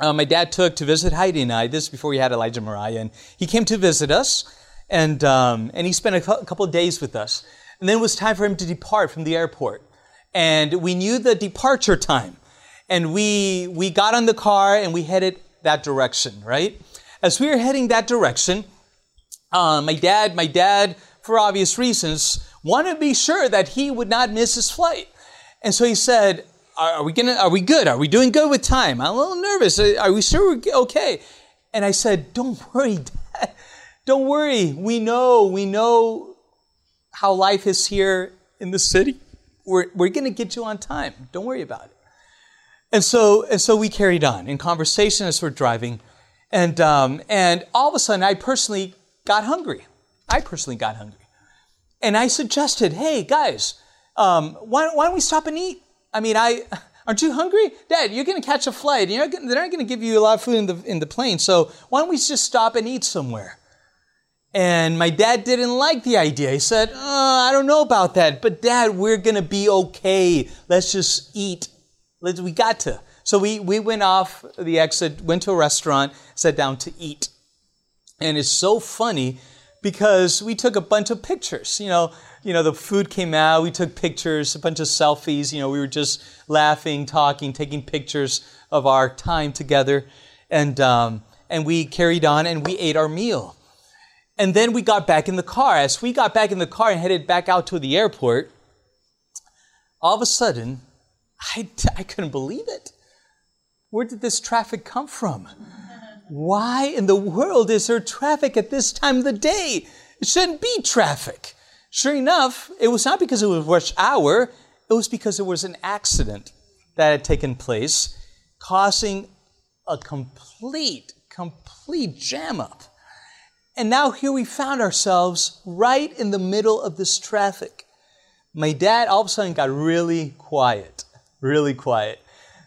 uh, my dad took to visit Heidi and I. This before we had Elijah Mariah, and he came to visit us, and um, and he spent a couple of days with us. And then it was time for him to depart from the airport, and we knew the departure time, and we we got on the car and we headed that direction, right? as we were heading that direction, uh, my dad, my dad, for obvious reasons, wanted to be sure that he would not miss his flight. And so he said, are, are we gonna, are we good? Are we doing good with time? I'm a little nervous. Are we sure we're okay? And I said, don't worry, Dad. Don't worry. We know, we know how life is here in the city. We're, we're going to get you on time. Don't worry about it. And so, and so we carried on in conversation as we're driving. And, um, and all of a sudden, I personally got hungry. I personally got hungry. And I suggested, hey, guys, um, why, why don't we stop and eat? I mean, I, aren't you hungry? Dad, you're going to catch a flight. You're not, they're not going to give you a lot of food in the, in the plane. So why don't we just stop and eat somewhere? And my dad didn't like the idea. He said, oh, I don't know about that, but dad, we're going to be okay. Let's just eat. Let's, we got to. So we, we went off the exit, went to a restaurant, sat down to eat. And it's so funny because we took a bunch of pictures. You know, you know, the food came out, we took pictures, a bunch of selfies. You know, we were just laughing, talking, taking pictures of our time together. And, um, and we carried on and we ate our meal. And then we got back in the car. As we got back in the car and headed back out to the airport, all of a sudden, I, I couldn't believe it. Where did this traffic come from? Why in the world is there traffic at this time of the day? It shouldn't be traffic. Sure enough, it was not because it was rush hour, it was because there was an accident that had taken place, causing a complete, complete jam up. And now here we found ourselves right in the middle of this traffic. My dad all of a sudden got really quiet, really quiet.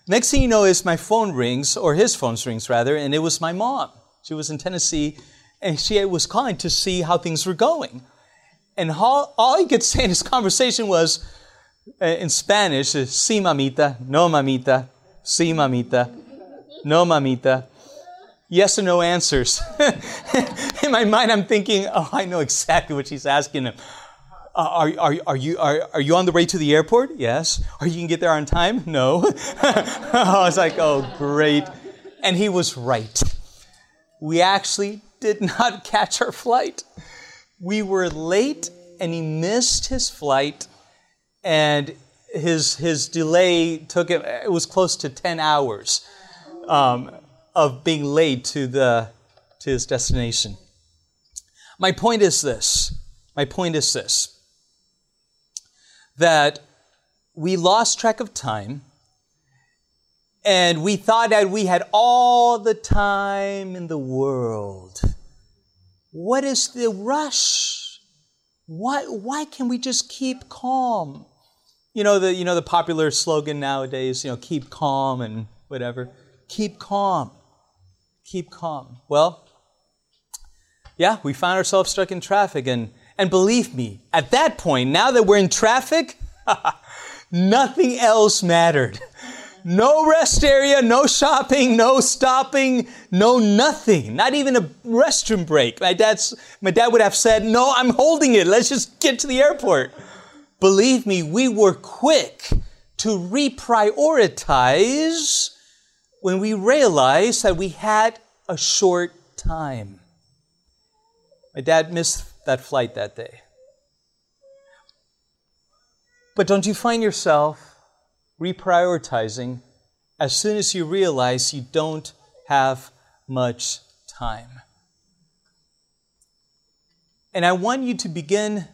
Next thing you know is my phone rings, or his phone rings rather, and it was my mom. She was in Tennessee, and she was calling to see how things were going. And all, all he could say in his conversation was, uh, in Spanish, si mamita, no mamita, si mamita, no mamita yes or no answers. In my mind, I'm thinking, oh, I know exactly what she's asking him. Uh, are, are, are, you, are, are you on the way to the airport? Yes. Are you going to get there on time? No. I was like, oh, great. And he was right. We actually did not catch our flight. We were late and he missed his flight and his, his delay took him, it was close to 10 hours. Um, of being late to, the, to his destination. My point is this. My point is this that we lost track of time and we thought that we had all the time in the world. What is the rush? Why, why can we just keep calm? You know the you know the popular slogan nowadays, you know, keep calm and whatever. Keep calm keep calm? Well, yeah, we found ourselves stuck in traffic. And, and believe me, at that point, now that we're in traffic, nothing else mattered. No rest area, no shopping, no stopping, no nothing. Not even a restroom break. My dad's my dad would have said, "No, I'm holding it. Let's just get to the airport." Believe me, we were quick to reprioritize when we realized that we had a short time. My dad missed that flight that day. But don't you find yourself reprioritizing as soon as you realize you don't have much time? And I want you to begin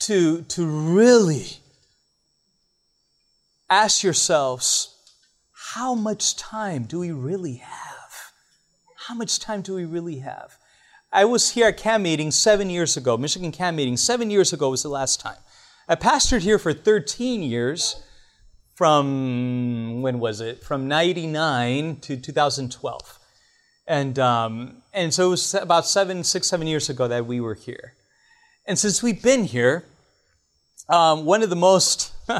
to, to really ask yourselves how much time do we really have? How much time do we really have? I was here at camp meeting seven years ago, Michigan camp meeting, seven years ago was the last time. I pastored here for 13 years from, when was it? From 99 to 2012. And, um, and so it was about seven, six, seven years ago that we were here. And since we've been here, um, one of the most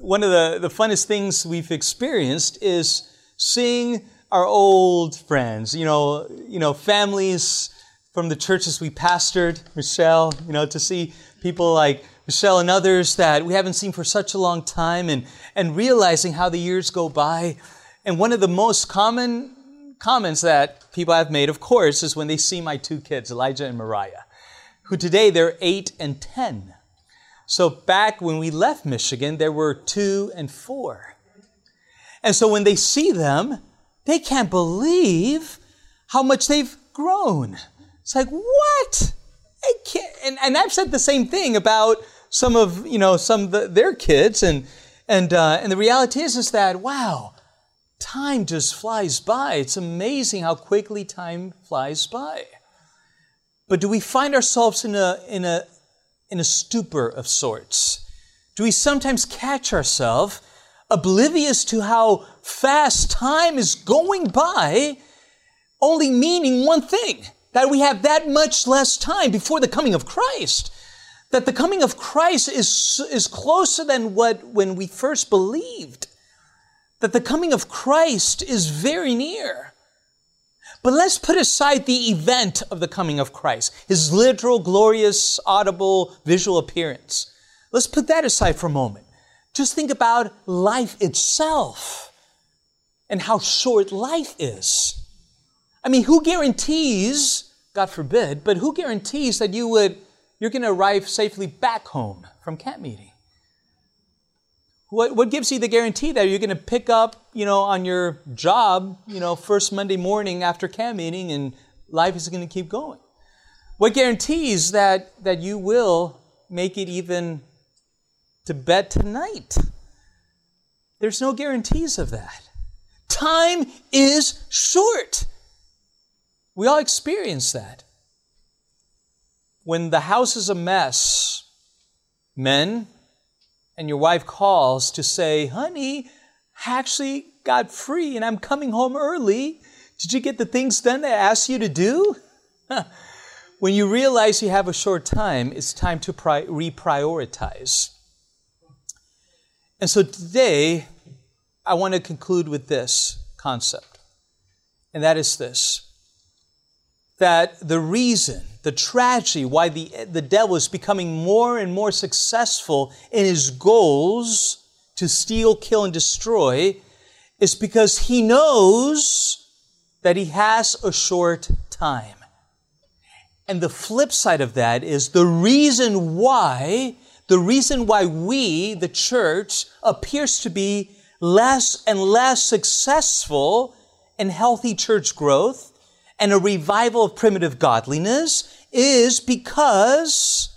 one of the, the funnest things we've experienced is seeing our old friends, you know, you know, families from the churches we pastored, Michelle, you know, to see people like Michelle and others that we haven't seen for such a long time and, and realizing how the years go by. And one of the most common comments that people have made, of course, is when they see my two kids, Elijah and Mariah, who today they're eight and 10. So back when we left Michigan, there were two and four. And so when they see them, they can't believe how much they've grown. It's like, what? I can't. And, and I've said the same thing about some of, you know, some the, their kids. And, and, uh, and the reality is, is that, wow, time just flies by. It's amazing how quickly time flies by. But do we find ourselves in a, in a, in a stupor of sorts? Do we sometimes catch ourselves oblivious to how fast time is going by, only meaning one thing that we have that much less time before the coming of Christ? That the coming of Christ is, is closer than what when we first believed. That the coming of Christ is very near. But let's put aside the event of the coming of Christ, his literal, glorious, audible, visual appearance. Let's put that aside for a moment. Just think about life itself and how short life is. I mean, who guarantees, God forbid, but who guarantees that you would, you're going to arrive safely back home from camp meeting? What, what gives you the guarantee that you're going to pick up, you know, on your job, you know, first Monday morning after camp meeting and life is going to keep going? What guarantees that, that you will make it even to bed tonight? There's no guarantees of that. Time is short. We all experience that. When the house is a mess, men, and your wife calls to say, honey, I actually got free and I'm coming home early. Did you get the things done I asked you to do? when you realize you have a short time, it's time to pri- reprioritize. And so today, I want to conclude with this concept, and that is this that the reason, the tragedy why the, the devil is becoming more and more successful in his goals to steal, kill, and destroy is because he knows that he has a short time. And the flip side of that is the reason why, the reason why we, the church, appears to be less and less successful in healthy church growth and a revival of primitive godliness is because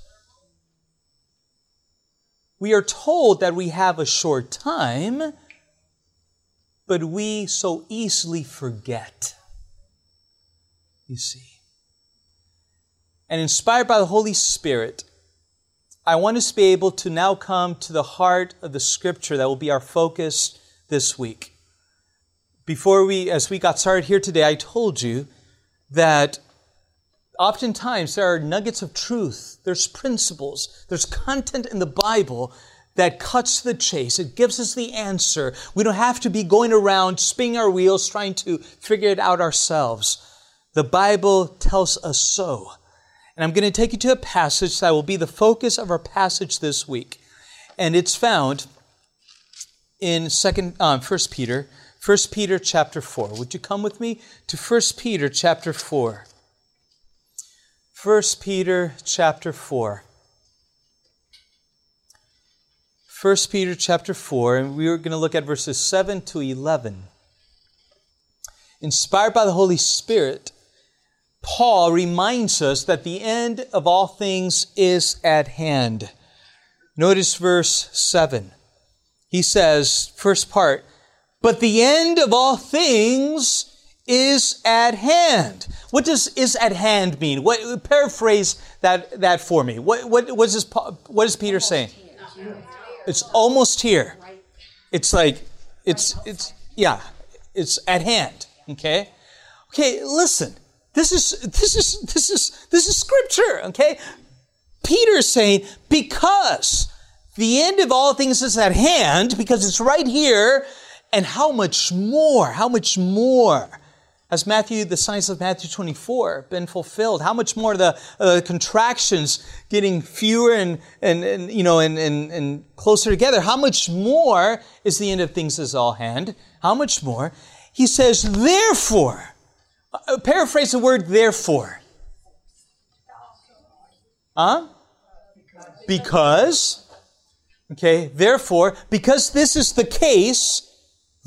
we are told that we have a short time, but we so easily forget. You see. And inspired by the Holy Spirit, I want us to be able to now come to the heart of the scripture that will be our focus this week. Before we, as we got started here today, I told you that oftentimes there are nuggets of truth, there's principles, there's content in the Bible that cuts the chase. It gives us the answer. We don't have to be going around spinning our wheels trying to figure it out ourselves. The Bible tells us so. And I'm going to take you to a passage that will be the focus of our passage this week. And it's found in second, um, 1 Peter 1 Peter chapter 4. Would you come with me to 1 Peter chapter 4? 1 Peter chapter 4. 1 Peter chapter 4, and we are going to look at verses 7 to 11. Inspired by the Holy Spirit, Paul reminds us that the end of all things is at hand. Notice verse 7. He says, first part, but the end of all things is at hand. What does is at hand mean? What paraphrase that that for me? What what what is what is Peter saying? It's almost here. It's like it's it's yeah, it's at hand. Okay? Okay, listen. This is this is this is this is scripture, okay? Peter's saying because the end of all things is at hand because it's right here and how much more, how much more has Matthew, the signs of Matthew 24 been fulfilled? How much more the uh, contractions getting fewer and, and, and you know, and, and, and closer together? How much more is the end of things is all hand? How much more? He says, therefore, uh, paraphrase the word therefore. Huh? Because, okay, therefore, because this is the case,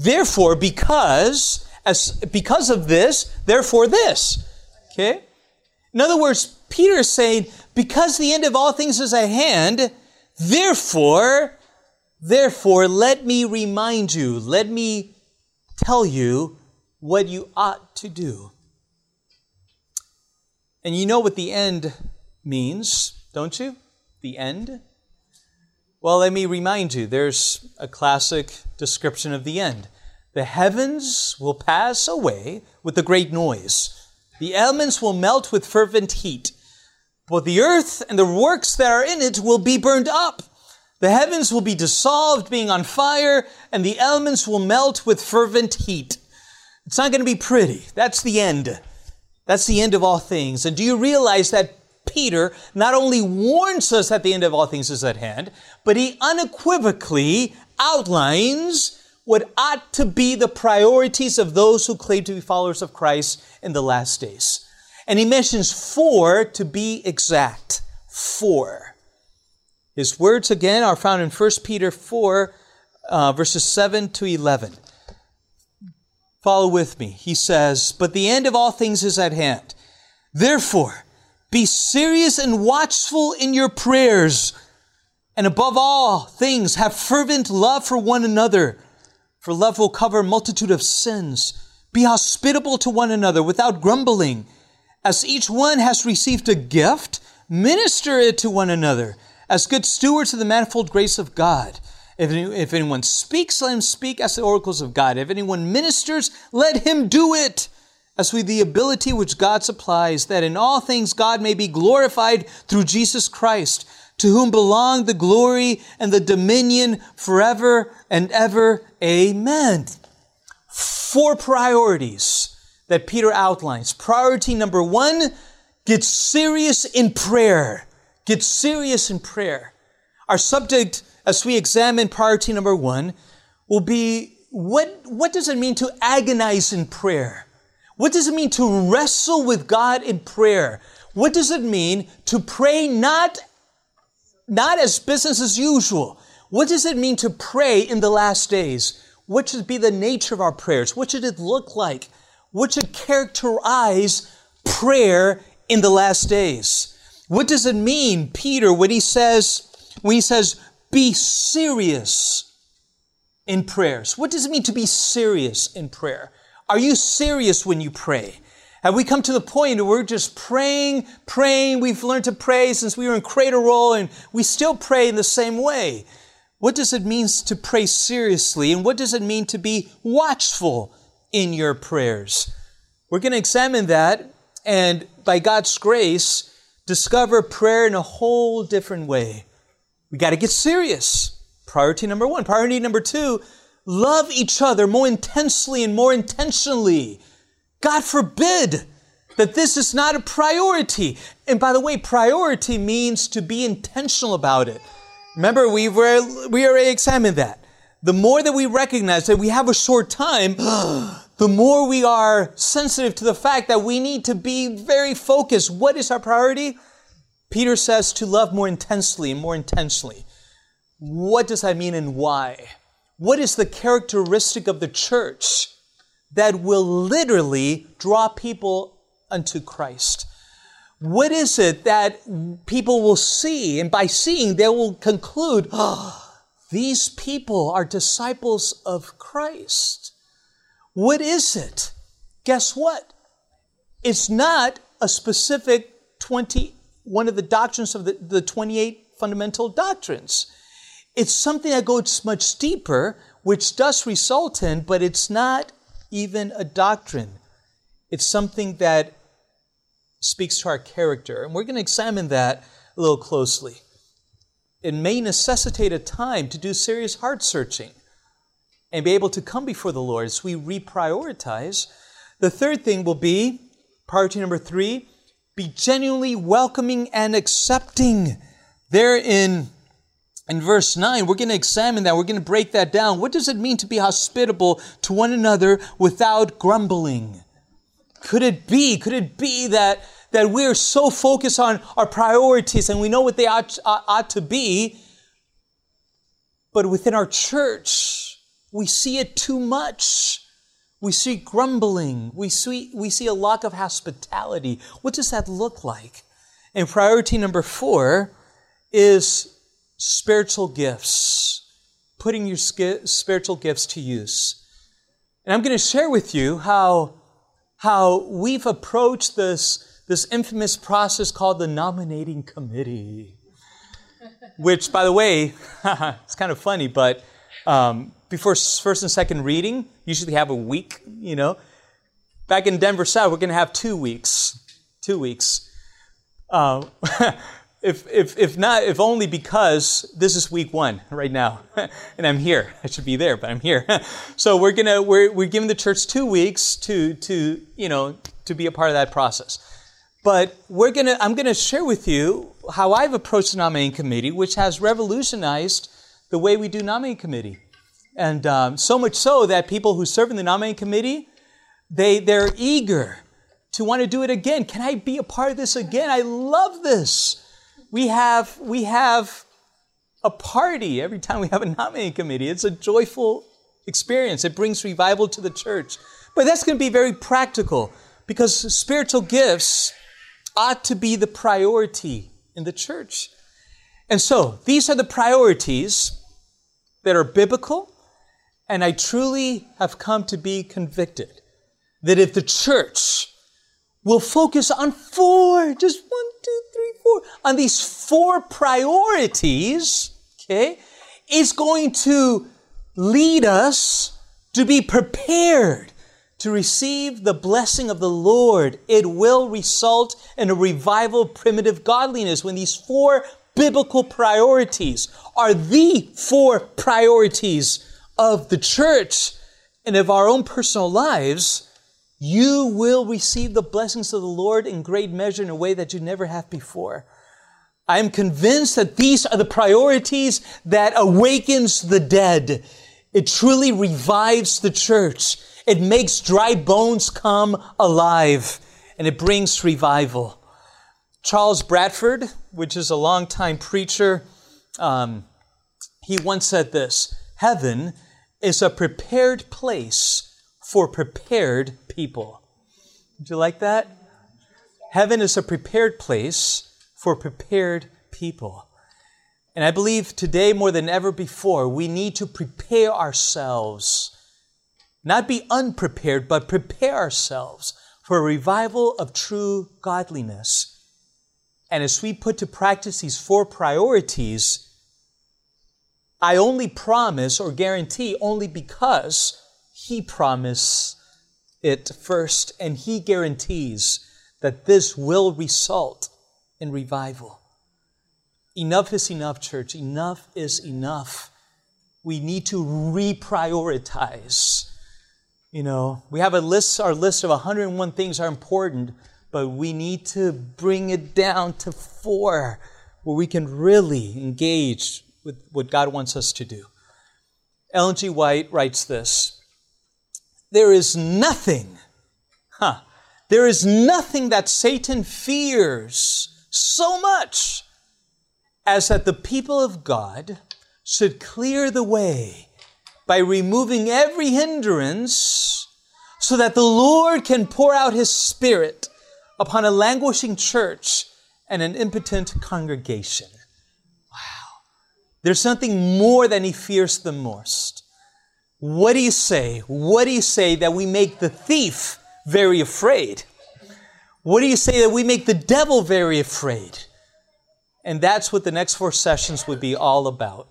Therefore, because, as, because of this, therefore this. Okay? In other words, Peter is saying, because the end of all things is at hand, therefore, therefore, let me remind you, let me tell you what you ought to do. And you know what the end means, don't you? The end? Well, let me remind you there's a classic description of the end. The heavens will pass away with a great noise. The elements will melt with fervent heat. But the earth and the works that are in it will be burned up. The heavens will be dissolved, being on fire, and the elements will melt with fervent heat. It's not going to be pretty. That's the end. That's the end of all things. And do you realize that Peter not only warns us that the end of all things is at hand, but he unequivocally outlines what ought to be the priorities of those who claim to be followers of Christ in the last days. And he mentions four to be exact. Four. His words again are found in 1 Peter 4, uh, verses 7 to 11. Follow with me. He says, But the end of all things is at hand. Therefore, be serious and watchful in your prayers. And above all things, have fervent love for one another. For love will cover a multitude of sins. Be hospitable to one another without grumbling. As each one has received a gift, minister it to one another as good stewards of the manifold grace of God. If, if anyone speaks, let him speak as the oracles of God. If anyone ministers, let him do it as with the ability which God supplies, that in all things God may be glorified through Jesus Christ, to whom belong the glory and the dominion forever and ever. Amen. Four priorities that Peter outlines. Priority number one, get serious in prayer. Get serious in prayer. Our subject as we examine priority number one, will be what, what does it mean to agonize in prayer? What does it mean to wrestle with God in prayer? What does it mean to pray not, not as business as usual? What does it mean to pray in the last days? What should be the nature of our prayers? What should it look like? What should characterize prayer in the last days? What does it mean, Peter, when he says, when he says, be serious in prayers. What does it mean to be serious in prayer? Are you serious when you pray? Have we come to the point where we're just praying, praying? We've learned to pray since we were in cradle roll and we still pray in the same way. What does it mean to pray seriously? And what does it mean to be watchful in your prayers? We're going to examine that and by God's grace, discover prayer in a whole different way. We got to get serious. Priority number one. Priority number two, love each other more intensely and more intentionally. God forbid that this is not a priority. And by the way, priority means to be intentional about it. Remember, we were, we already examined that. The more that we recognize that we have a short time, the more we are sensitive to the fact that we need to be very focused. What is our priority? Peter says to love more intensely and more intensely. What does that mean and why? What is the characteristic of the church that will literally draw people unto Christ? What is it that people will see? And by seeing, they will conclude, oh, these people are disciples of Christ. What is it? Guess what? It's not a specific 20 one of the doctrines of the, the 28 fundamental doctrines. It's something that goes much deeper, which does result in, but it's not even a doctrine. It's something that speaks to our character. And we're going to examine that a little closely. It may necessitate a time to do serious heart searching and be able to come before the Lord as we reprioritize. The third thing will be priority number three be genuinely welcoming and accepting. There in, in verse 9, we're going to examine that. We're going to break that down. What does it mean to be hospitable to one another without grumbling? Could it be, could it be that, that we're so focused on our priorities and we know what they ought, ought to be, but within our church, we see it too much. We see grumbling. We see, we see a lack of hospitality. What does that look like? And priority number four is spiritual gifts, putting your spiritual gifts to use. And I'm going to share with you how, how we've approached this, this infamous process called the nominating committee. Which, by the way, it's kind of funny, but um, before first and second reading, usually have a week, you know. Back in Denver South, we're going to have two weeks. Two weeks. Uh, if, if, if not, if only because this is week one right now, and I'm here. I should be there, but I'm here. so we're gonna we're we're giving the church two weeks to to you know to be a part of that process. But we're gonna I'm gonna share with you how I've approached the nominating committee, which has revolutionized the way we do nominating committee, and um, so much so that people who serve in the nominating committee, they they're eager to want to do it again. Can I be a part of this again? I love this we have, we have a party every time we have a nominating committee. It's a joyful experience. It brings revival to the church. But that's going to be very practical because spiritual gifts ought to be the priority in the church. And so these are the priorities that are biblical, and I truly have come to be convicted that if the church will focus on four, just one, two, three, four, on these four priorities, okay, is going to lead us to be prepared to receive the blessing of the Lord. It will result in a revival of primitive godliness when these four biblical priorities are the four priorities of the church and of our own personal lives you will receive the blessings of the Lord in great measure in a way that you never have before. I am convinced that these are the priorities that awakens the dead. It truly revives the church. It makes dry bones come alive and it brings revival. Charles Bradford, which is a longtime preacher, um, he once said this Heaven is a prepared place for prepared people. Did you like that? Heaven is a prepared place for prepared people. And I believe today more than ever before, we need to prepare ourselves. Not be unprepared, but prepare ourselves for a revival of true godliness. And as we put to practice these four priorities, I only promise or guarantee only because he promised it first, and He guarantees that this will result in revival. Enough is enough, church. Enough is enough. We need to reprioritize. You know, we have a list, our list of 101 things are important, but we need to bring it down to four where we can really engage with what God wants us to do. Ellen G. White writes this there is nothing, huh, there is nothing that Satan fears so much as that the people of God should clear the way by removing every hindrance so that the Lord can pour out his spirit upon a languishing church and an impotent congregation. Wow. There's something more than he fears the most. What do you say? What do you say that we make the thief very afraid? What do you say that we make the devil very afraid? And that's what the next four sessions would be all about.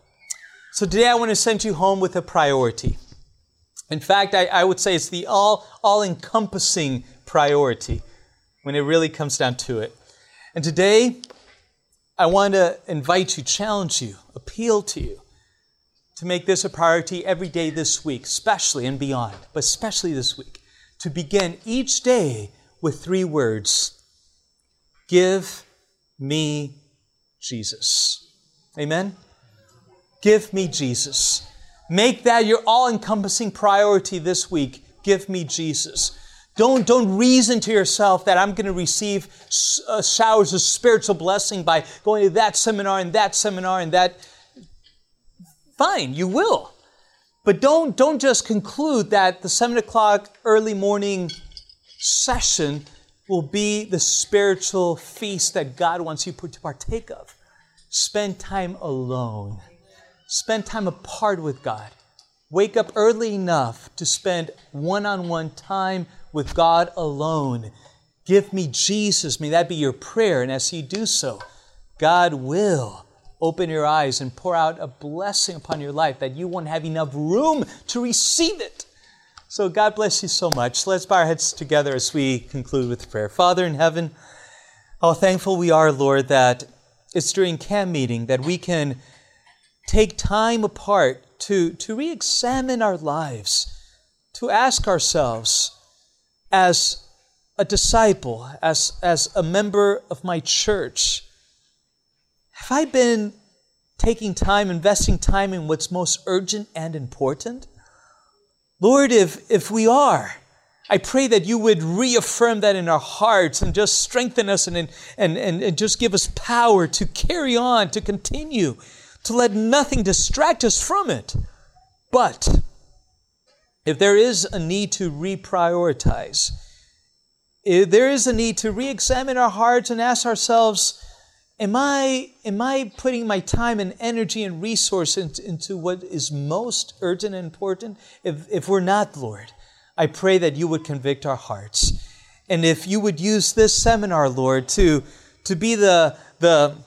So today I want to send you home with a priority. In fact, I, I would say it's the all, all encompassing priority when it really comes down to it. And today, I want to invite you, challenge you, appeal to you to make this a priority every day this week, especially and beyond, but especially this week, to begin each day with three words Give me Jesus. Amen? Give me Jesus. Make that your all encompassing priority this week. Give me Jesus. Don't, don't reason to yourself that I'm going to receive uh, showers of spiritual blessing by going to that seminar and that seminar and that Fine, you will. But don't, don't just conclude that the seven o'clock early morning session will be the spiritual feast that God wants you to partake of. Spend time alone. Spend time apart with God. Wake up early enough to spend one on one time with God alone. Give me Jesus. May that be your prayer. And as you do so, God will open your eyes and pour out a blessing upon your life that you won't have enough room to receive it. So God bless you so much. Let's bow our heads together as we conclude with prayer. Father in heaven, how thankful we are, Lord, that it's during camp meeting that we can take time apart to, to re examine our lives, to ask ourselves, as a disciple, as, as a member of my church, have I been taking time, investing time in what's most urgent and important? Lord, if, if we are, I pray that you would reaffirm that in our hearts and just strengthen us and, and, and, and just give us power to carry on, to continue, to let nothing distract us from it. But if there is a need to reprioritize, if there is a need to re examine our hearts and ask ourselves, Am I, am I putting my time and energy and resource into, into what is most urgent and important? If, if we're not, Lord, I pray that you would convict our hearts. And if you would use this seminar, Lord, to, to be the, the,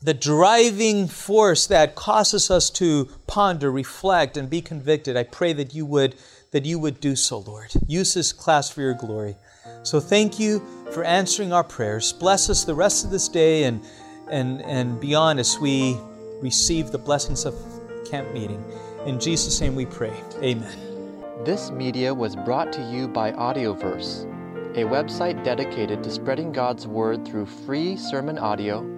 the driving force that causes us to ponder, reflect, and be convicted, I pray that you would, that you would do so, Lord. Use this class for your glory. So thank you for answering our prayers. Bless us the rest of this day and, and, and beyond as we receive the blessings of camp meeting. In Jesus' name we pray. Amen. This media was brought to you by Audioverse, a website dedicated to spreading God's Word through free sermon audio